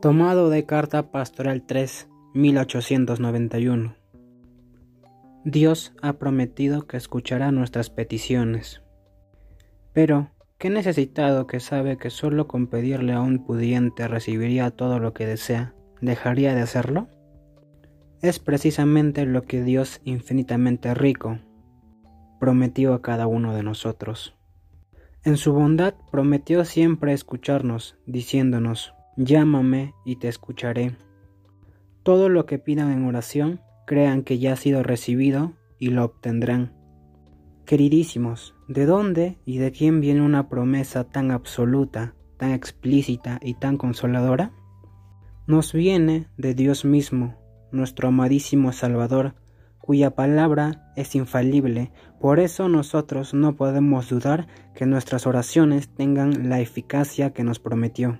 Tomado de Carta Pastoral 3, 1891. Dios ha prometido que escuchará nuestras peticiones. Pero, ¿qué necesitado que sabe que solo con pedirle a un pudiente recibiría todo lo que desea, dejaría de hacerlo? Es precisamente lo que Dios infinitamente rico prometió a cada uno de nosotros. En su bondad prometió siempre escucharnos, diciéndonos, Llámame y te escucharé. Todo lo que pidan en oración, crean que ya ha sido recibido y lo obtendrán. Queridísimos, ¿de dónde y de quién viene una promesa tan absoluta, tan explícita y tan consoladora? Nos viene de Dios mismo, nuestro amadísimo Salvador, cuya palabra es infalible, por eso nosotros no podemos dudar que nuestras oraciones tengan la eficacia que nos prometió.